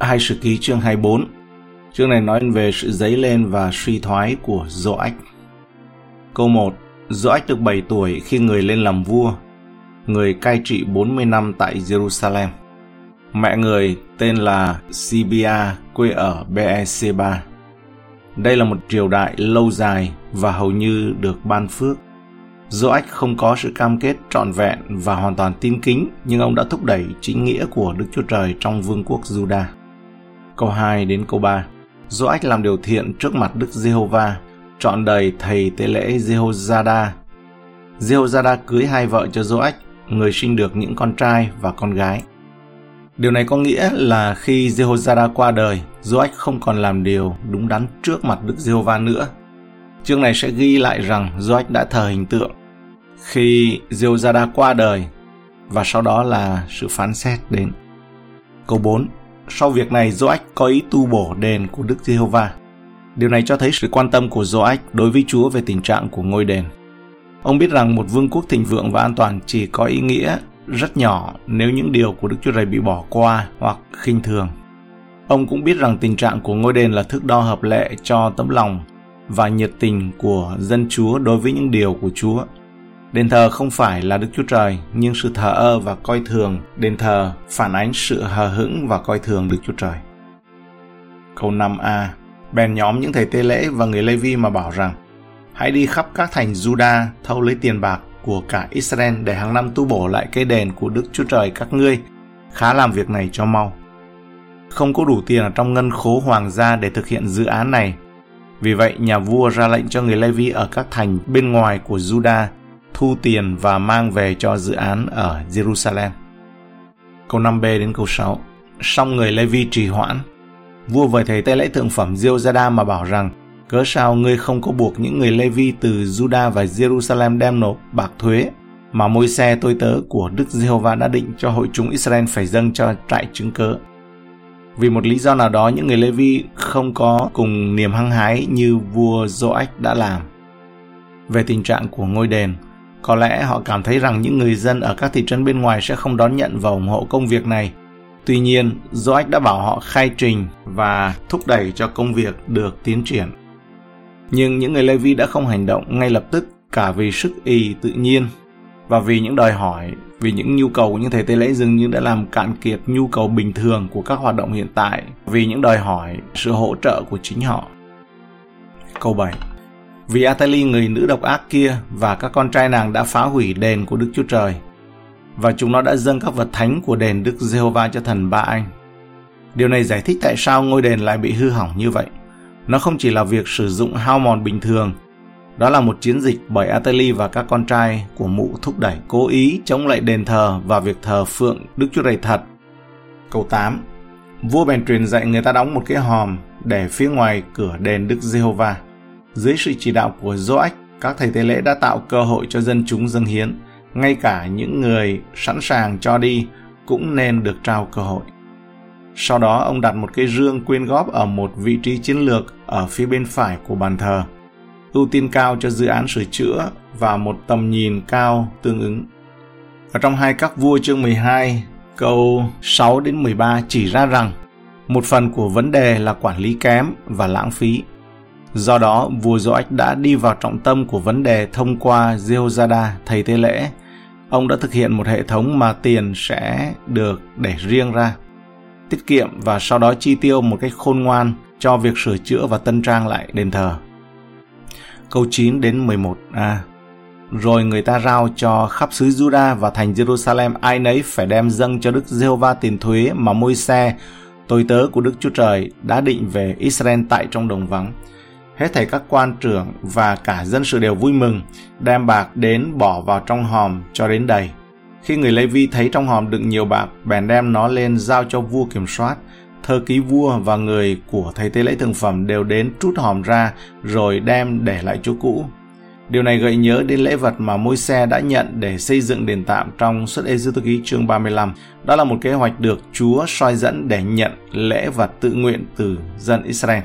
hai sử ký chương 24. Chương này nói về sự dấy lên và suy thoái của Joach. Câu 1. Joach được 7 tuổi khi người lên làm vua. Người cai trị 40 năm tại Jerusalem. Mẹ người tên là Sibia, quê ở Beersheba. Đây là một triều đại lâu dài và hầu như được ban phước. Joach không có sự cam kết trọn vẹn và hoàn toàn tin kính, nhưng ông đã thúc đẩy chính nghĩa của Đức Chúa Trời trong vương quốc Judah. Câu 2 đến câu 3 Joach làm điều thiện trước mặt Đức Giê-hô-va, chọn đầy thầy tế lễ Jehoiada. Jehoiada cưới hai vợ cho Joach, người sinh được những con trai và con gái. Điều này có nghĩa là khi Jehoiada qua đời, Joach không còn làm điều đúng đắn trước mặt Đức Giê-hô-va nữa. Chương này sẽ ghi lại rằng Joach đã thờ hình tượng. Khi Jehoiada qua đời, và sau đó là sự phán xét đến. Câu 4. Sau việc này, Joach có ý tu bổ đền của Đức Giê-hô-va. Điều này cho thấy sự quan tâm của Joach đối với Chúa về tình trạng của ngôi đền. Ông biết rằng một vương quốc thịnh vượng và an toàn chỉ có ý nghĩa rất nhỏ nếu những điều của Đức Chúa Trời bị bỏ qua hoặc khinh thường. Ông cũng biết rằng tình trạng của ngôi đền là thước đo hợp lệ cho tấm lòng và nhiệt tình của dân Chúa đối với những điều của Chúa. Đền thờ không phải là Đức Chúa Trời, nhưng sự thờ ơ và coi thường đền thờ phản ánh sự hờ hững và coi thường Đức Chúa Trời. Câu 5a Bèn nhóm những thầy tế lễ và người Lê Vi mà bảo rằng Hãy đi khắp các thành Juda thâu lấy tiền bạc của cả Israel để hàng năm tu bổ lại cây đền của Đức Chúa Trời các ngươi, khá làm việc này cho mau. Không có đủ tiền ở trong ngân khố hoàng gia để thực hiện dự án này. Vì vậy, nhà vua ra lệnh cho người Lê Vi ở các thành bên ngoài của Juda thu tiền và mang về cho dự án ở Jerusalem. Câu 5b đến câu 6 Xong người Lê Vi trì hoãn. Vua vời thầy tế lễ thượng phẩm Diêu mà bảo rằng cớ sao ngươi không có buộc những người Lê Vi từ Juda và Jerusalem đem nộp bạc thuế mà môi xe tôi tớ của Đức Giê-hô-va đã định cho hội chúng Israel phải dâng cho trại chứng cớ. Vì một lý do nào đó những người Lê Vi không có cùng niềm hăng hái như vua Joach đã làm. Về tình trạng của ngôi đền, có lẽ họ cảm thấy rằng những người dân ở các thị trấn bên ngoài sẽ không đón nhận và ủng hộ công việc này. Tuy nhiên, Joach đã bảo họ khai trình và thúc đẩy cho công việc được tiến triển. Nhưng những người Lê Vi đã không hành động ngay lập tức cả vì sức y tự nhiên và vì những đòi hỏi, vì những nhu cầu của những thầy tế lễ dường như đã làm cạn kiệt nhu cầu bình thường của các hoạt động hiện tại, vì những đòi hỏi sự hỗ trợ của chính họ. Câu 7 vì Atali người nữ độc ác kia và các con trai nàng đã phá hủy đền của Đức Chúa Trời, và chúng nó đã dâng các vật thánh của đền Đức Giê-hô-va cho thần Ba Anh. Điều này giải thích tại sao ngôi đền lại bị hư hỏng như vậy. Nó không chỉ là việc sử dụng hao mòn bình thường, đó là một chiến dịch bởi Atali và các con trai của mụ thúc đẩy cố ý chống lại đền thờ và việc thờ phượng Đức Chúa Trời thật. Câu 8 Vua bèn truyền dạy người ta đóng một cái hòm để phía ngoài cửa đền Đức Giê-hô-va. Dưới sự chỉ đạo của Joach, các thầy tế lễ đã tạo cơ hội cho dân chúng dâng hiến. Ngay cả những người sẵn sàng cho đi cũng nên được trao cơ hội. Sau đó ông đặt một cái rương quyên góp ở một vị trí chiến lược ở phía bên phải của bàn thờ, ưu tiên cao cho dự án sửa chữa và một tầm nhìn cao tương ứng. Ở trong hai các vua chương 12, câu 6 đến 13 chỉ ra rằng một phần của vấn đề là quản lý kém và lãng phí. Do đó, vua Joach đã đi vào trọng tâm của vấn đề thông qua Jehoiada, thầy tế lễ. Ông đã thực hiện một hệ thống mà tiền sẽ được để riêng ra tiết kiệm và sau đó chi tiêu một cách khôn ngoan cho việc sửa chữa và tân trang lại đền thờ. Câu 9 đến 11a à, Rồi người ta rao cho khắp xứ Juda và thành Jerusalem ai nấy phải đem dâng cho Đức Giê-hô-va tiền thuế mà môi xe, tôi tớ của Đức Chúa Trời đã định về Israel tại trong đồng vắng. Hết thảy các quan trưởng và cả dân sự đều vui mừng, đem bạc đến bỏ vào trong hòm cho đến đầy. Khi người Lê Vi thấy trong hòm đựng nhiều bạc, bèn đem nó lên giao cho vua kiểm soát. Thơ ký vua và người của thầy tế lễ thường phẩm đều đến trút hòm ra rồi đem để lại chỗ cũ. Điều này gợi nhớ đến lễ vật mà môi xe đã nhận để xây dựng đền tạm trong suất ê dư ký chương 35. Đó là một kế hoạch được Chúa soi dẫn để nhận lễ vật tự nguyện từ dân Israel.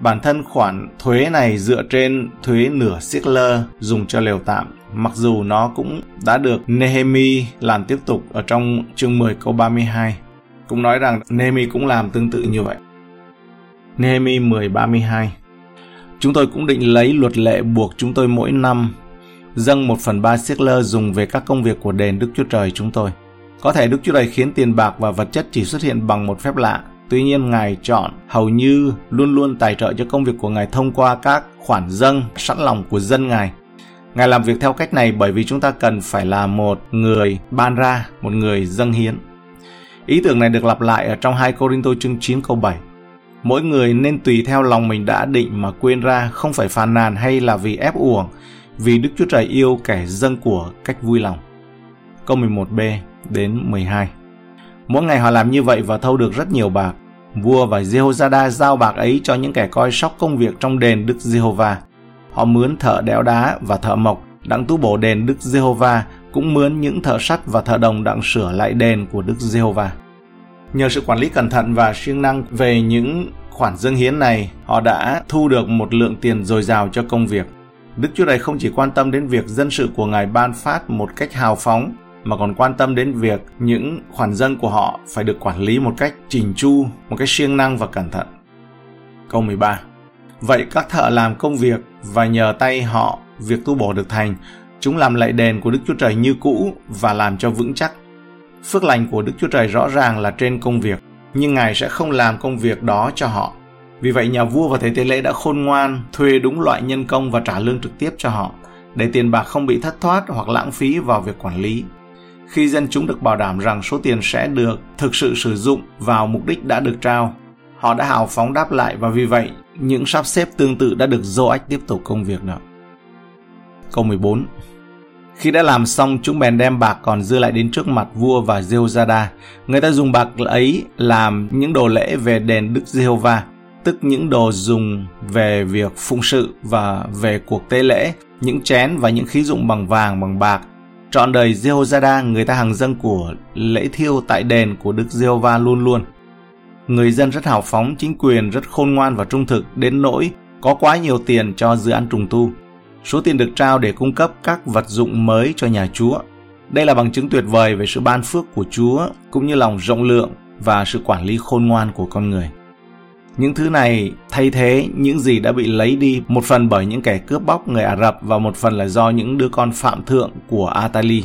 Bản thân khoản thuế này dựa trên thuế nửa siết lơ dùng cho lều tạm, mặc dù nó cũng đã được Nehemi làm tiếp tục ở trong chương 10 câu 32. cũng nói rằng Nehemi cũng làm tương tự như vậy. Nehemi 10:32 Chúng tôi cũng định lấy luật lệ buộc chúng tôi mỗi năm dâng một phần ba siết lơ dùng về các công việc của đền Đức Chúa Trời chúng tôi. Có thể Đức Chúa Trời khiến tiền bạc và vật chất chỉ xuất hiện bằng một phép lạ. Tuy nhiên Ngài chọn hầu như luôn luôn tài trợ cho công việc của Ngài thông qua các khoản dâng sẵn lòng của dân Ngài. Ngài làm việc theo cách này bởi vì chúng ta cần phải là một người ban ra, một người dâng hiến. Ý tưởng này được lặp lại ở trong 2 Corinto chương 9 câu 7. Mỗi người nên tùy theo lòng mình đã định mà quên ra, không phải phàn nàn hay là vì ép uổng, vì Đức Chúa Trời yêu kẻ dâng của cách vui lòng. Câu 11b đến 12 Mỗi ngày họ làm như vậy và thâu được rất nhiều bạc. Vua và Jehoiada giao bạc ấy cho những kẻ coi sóc công việc trong đền Đức Giê-hô-va. Họ mướn thợ đẽo đá và thợ mộc, đặng tu bổ đền Đức Giê-hô-va, cũng mướn những thợ sắt và thợ đồng đặng sửa lại đền của Đức Giê-hô-va. Nhờ sự quản lý cẩn thận và siêng năng về những khoản dâng hiến này, họ đã thu được một lượng tiền dồi dào cho công việc. Đức Chúa Trời không chỉ quan tâm đến việc dân sự của Ngài ban phát một cách hào phóng, mà còn quan tâm đến việc những khoản dân của họ phải được quản lý một cách chỉnh chu, một cách siêng năng và cẩn thận. Câu 13 Vậy các thợ làm công việc và nhờ tay họ việc tu bổ được thành, chúng làm lại đền của Đức Chúa Trời như cũ và làm cho vững chắc. Phước lành của Đức Chúa Trời rõ ràng là trên công việc, nhưng Ngài sẽ không làm công việc đó cho họ. Vì vậy nhà vua và thầy tế lễ đã khôn ngoan, thuê đúng loại nhân công và trả lương trực tiếp cho họ, để tiền bạc không bị thất thoát hoặc lãng phí vào việc quản lý. Khi dân chúng được bảo đảm rằng số tiền sẽ được thực sự sử dụng vào mục đích đã được trao, họ đã hào phóng đáp lại và vì vậy những sắp xếp tương tự đã được Joach tiếp tục công việc nữa. Câu 14 Khi đã làm xong, chúng bèn đem bạc còn dư lại đến trước mặt vua và Jehoiada. Người ta dùng bạc ấy làm những đồ lễ về đền Đức Giê-hô-va, tức những đồ dùng về việc phụng sự và về cuộc tế lễ, những chén và những khí dụng bằng vàng, bằng bạc. Trọn đời Jehoiada, người ta hàng dân của lễ thiêu tại đền của Đức Giê-hô-va luôn luôn. Người dân rất hào phóng, chính quyền rất khôn ngoan và trung thực đến nỗi có quá nhiều tiền cho dự án trùng tu. Số tiền được trao để cung cấp các vật dụng mới cho nhà Chúa. Đây là bằng chứng tuyệt vời về sự ban phước của Chúa cũng như lòng rộng lượng và sự quản lý khôn ngoan của con người. Những thứ này thay thế những gì đã bị lấy đi một phần bởi những kẻ cướp bóc người Ả Rập và một phần là do những đứa con phạm thượng của Atali.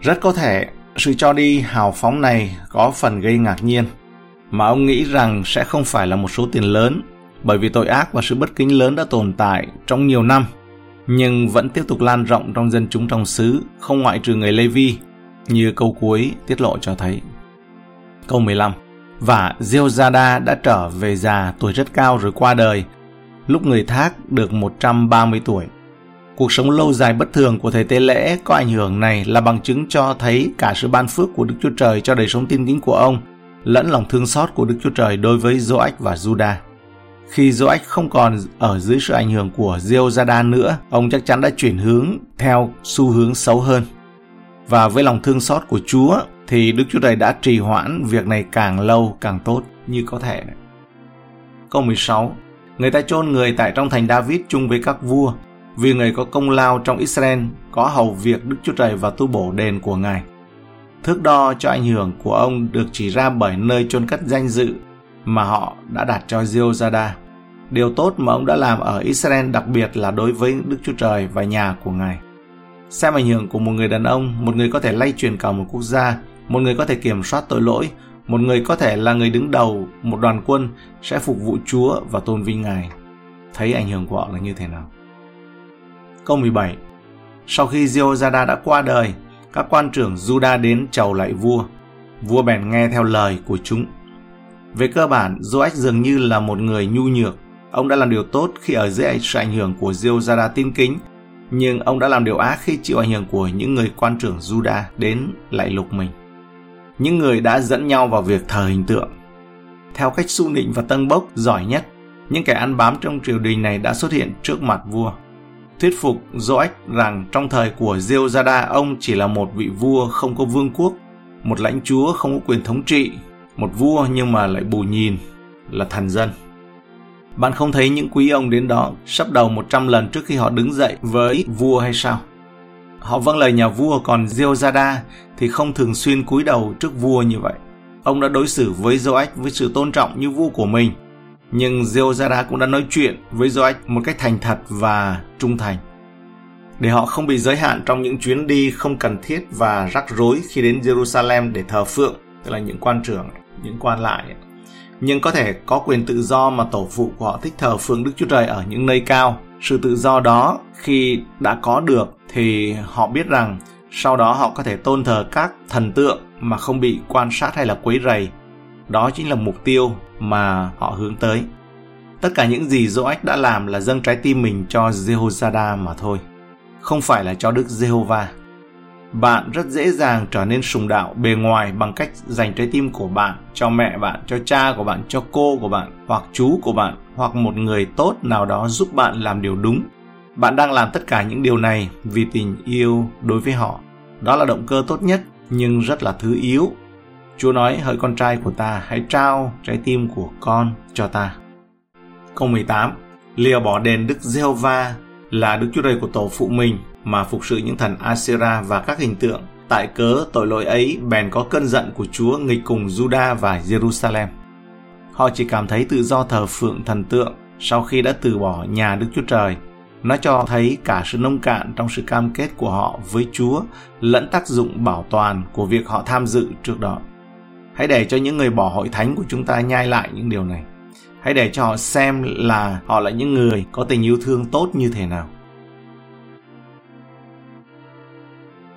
Rất có thể sự cho đi hào phóng này có phần gây ngạc nhiên, mà ông nghĩ rằng sẽ không phải là một số tiền lớn, bởi vì tội ác và sự bất kính lớn đã tồn tại trong nhiều năm, nhưng vẫn tiếp tục lan rộng trong dân chúng trong xứ, không ngoại trừ người Lê Vi, như câu cuối tiết lộ cho thấy. Câu 15 và Jehoiada đã trở về già tuổi rất cao rồi qua đời, lúc người thác được 130 tuổi. Cuộc sống lâu dài bất thường của thầy tế lễ có ảnh hưởng này là bằng chứng cho thấy cả sự ban phước của Đức Chúa Trời cho đời sống tin kính của ông, lẫn lòng thương xót của Đức Chúa Trời đối với Joach và Judah. Khi Joach không còn ở dưới sự ảnh hưởng của Jehoiada nữa, ông chắc chắn đã chuyển hướng theo xu hướng xấu hơn. Và với lòng thương xót của Chúa, thì Đức Chúa Trời đã trì hoãn việc này càng lâu càng tốt như có thể. Câu 16 Người ta chôn người tại trong thành David chung với các vua, vì người có công lao trong Israel có hầu việc Đức Chúa Trời và tu bổ đền của Ngài. Thước đo cho ảnh hưởng của ông được chỉ ra bởi nơi chôn cất danh dự mà họ đã đặt cho Jehoiada. Điều tốt mà ông đã làm ở Israel đặc biệt là đối với Đức Chúa Trời và nhà của Ngài. Xem ảnh hưởng của một người đàn ông, một người có thể lay truyền cả một quốc gia, một người có thể kiểm soát tội lỗi, một người có thể là người đứng đầu một đoàn quân sẽ phục vụ Chúa và tôn vinh Ngài. Thấy ảnh hưởng của họ là như thế nào? Câu 17 Sau khi Jehoiada đã qua đời, các quan trưởng Juda đến chầu lại vua. Vua bèn nghe theo lời của chúng. Về cơ bản, Joach dường như là một người nhu nhược. Ông đã làm điều tốt khi ở dưới sự ảnh hưởng của Jehoiada tin kính, nhưng ông đã làm điều ác khi chịu ảnh hưởng của những người quan trưởng Juda đến lại lục mình những người đã dẫn nhau vào việc thờ hình tượng. Theo cách su nịnh và tân bốc giỏi nhất, những kẻ ăn bám trong triều đình này đã xuất hiện trước mặt vua. Thuyết phục Joach rằng trong thời của Jehoiada ông chỉ là một vị vua không có vương quốc, một lãnh chúa không có quyền thống trị, một vua nhưng mà lại bù nhìn là thần dân. Bạn không thấy những quý ông đến đó sắp đầu 100 lần trước khi họ đứng dậy với vua hay sao? Họ vâng lời nhà vua còn Jehoiada thì không thường xuyên cúi đầu trước vua như vậy. ông đã đối xử với Joach với sự tôn trọng như vua của mình. Nhưng Jehoiada cũng đã nói chuyện với Joach một cách thành thật và trung thành. Để họ không bị giới hạn trong những chuyến đi không cần thiết và rắc rối khi đến Jerusalem để thờ phượng, tức là những quan trưởng, những quan lại. Nhưng có thể có quyền tự do mà tổ phụ của họ thích thờ phượng Đức Chúa Trời ở những nơi cao. Sự tự do đó khi đã có được thì họ biết rằng sau đó họ có thể tôn thờ các thần tượng mà không bị quan sát hay là quấy rầy. Đó chính là mục tiêu mà họ hướng tới. Tất cả những gì Joach đã làm là dâng trái tim mình cho Jehoshada mà thôi, không phải là cho Đức Giê-hô-va. Bạn rất dễ dàng trở nên sùng đạo bề ngoài bằng cách dành trái tim của bạn cho mẹ bạn, cho cha của bạn, cho cô của bạn, hoặc chú của bạn, hoặc một người tốt nào đó giúp bạn làm điều đúng. Bạn đang làm tất cả những điều này vì tình yêu đối với họ. Đó là động cơ tốt nhất, nhưng rất là thứ yếu. Chúa nói, hỡi con trai của ta, hãy trao trái tim của con cho ta. Câu 18 Lìa bỏ đền Đức Giê-hô-va là Đức Chúa Trời của tổ phụ mình mà phục sự những thần Asera và các hình tượng. Tại cớ tội lỗi ấy bèn có cơn giận của Chúa nghịch cùng Juda và Jerusalem. Họ chỉ cảm thấy tự do thờ phượng thần tượng sau khi đã từ bỏ nhà Đức Chúa Trời nó cho thấy cả sự nông cạn trong sự cam kết của họ với Chúa lẫn tác dụng bảo toàn của việc họ tham dự trước đó. Hãy để cho những người bỏ hội thánh của chúng ta nhai lại những điều này. Hãy để cho họ xem là họ là những người có tình yêu thương tốt như thế nào.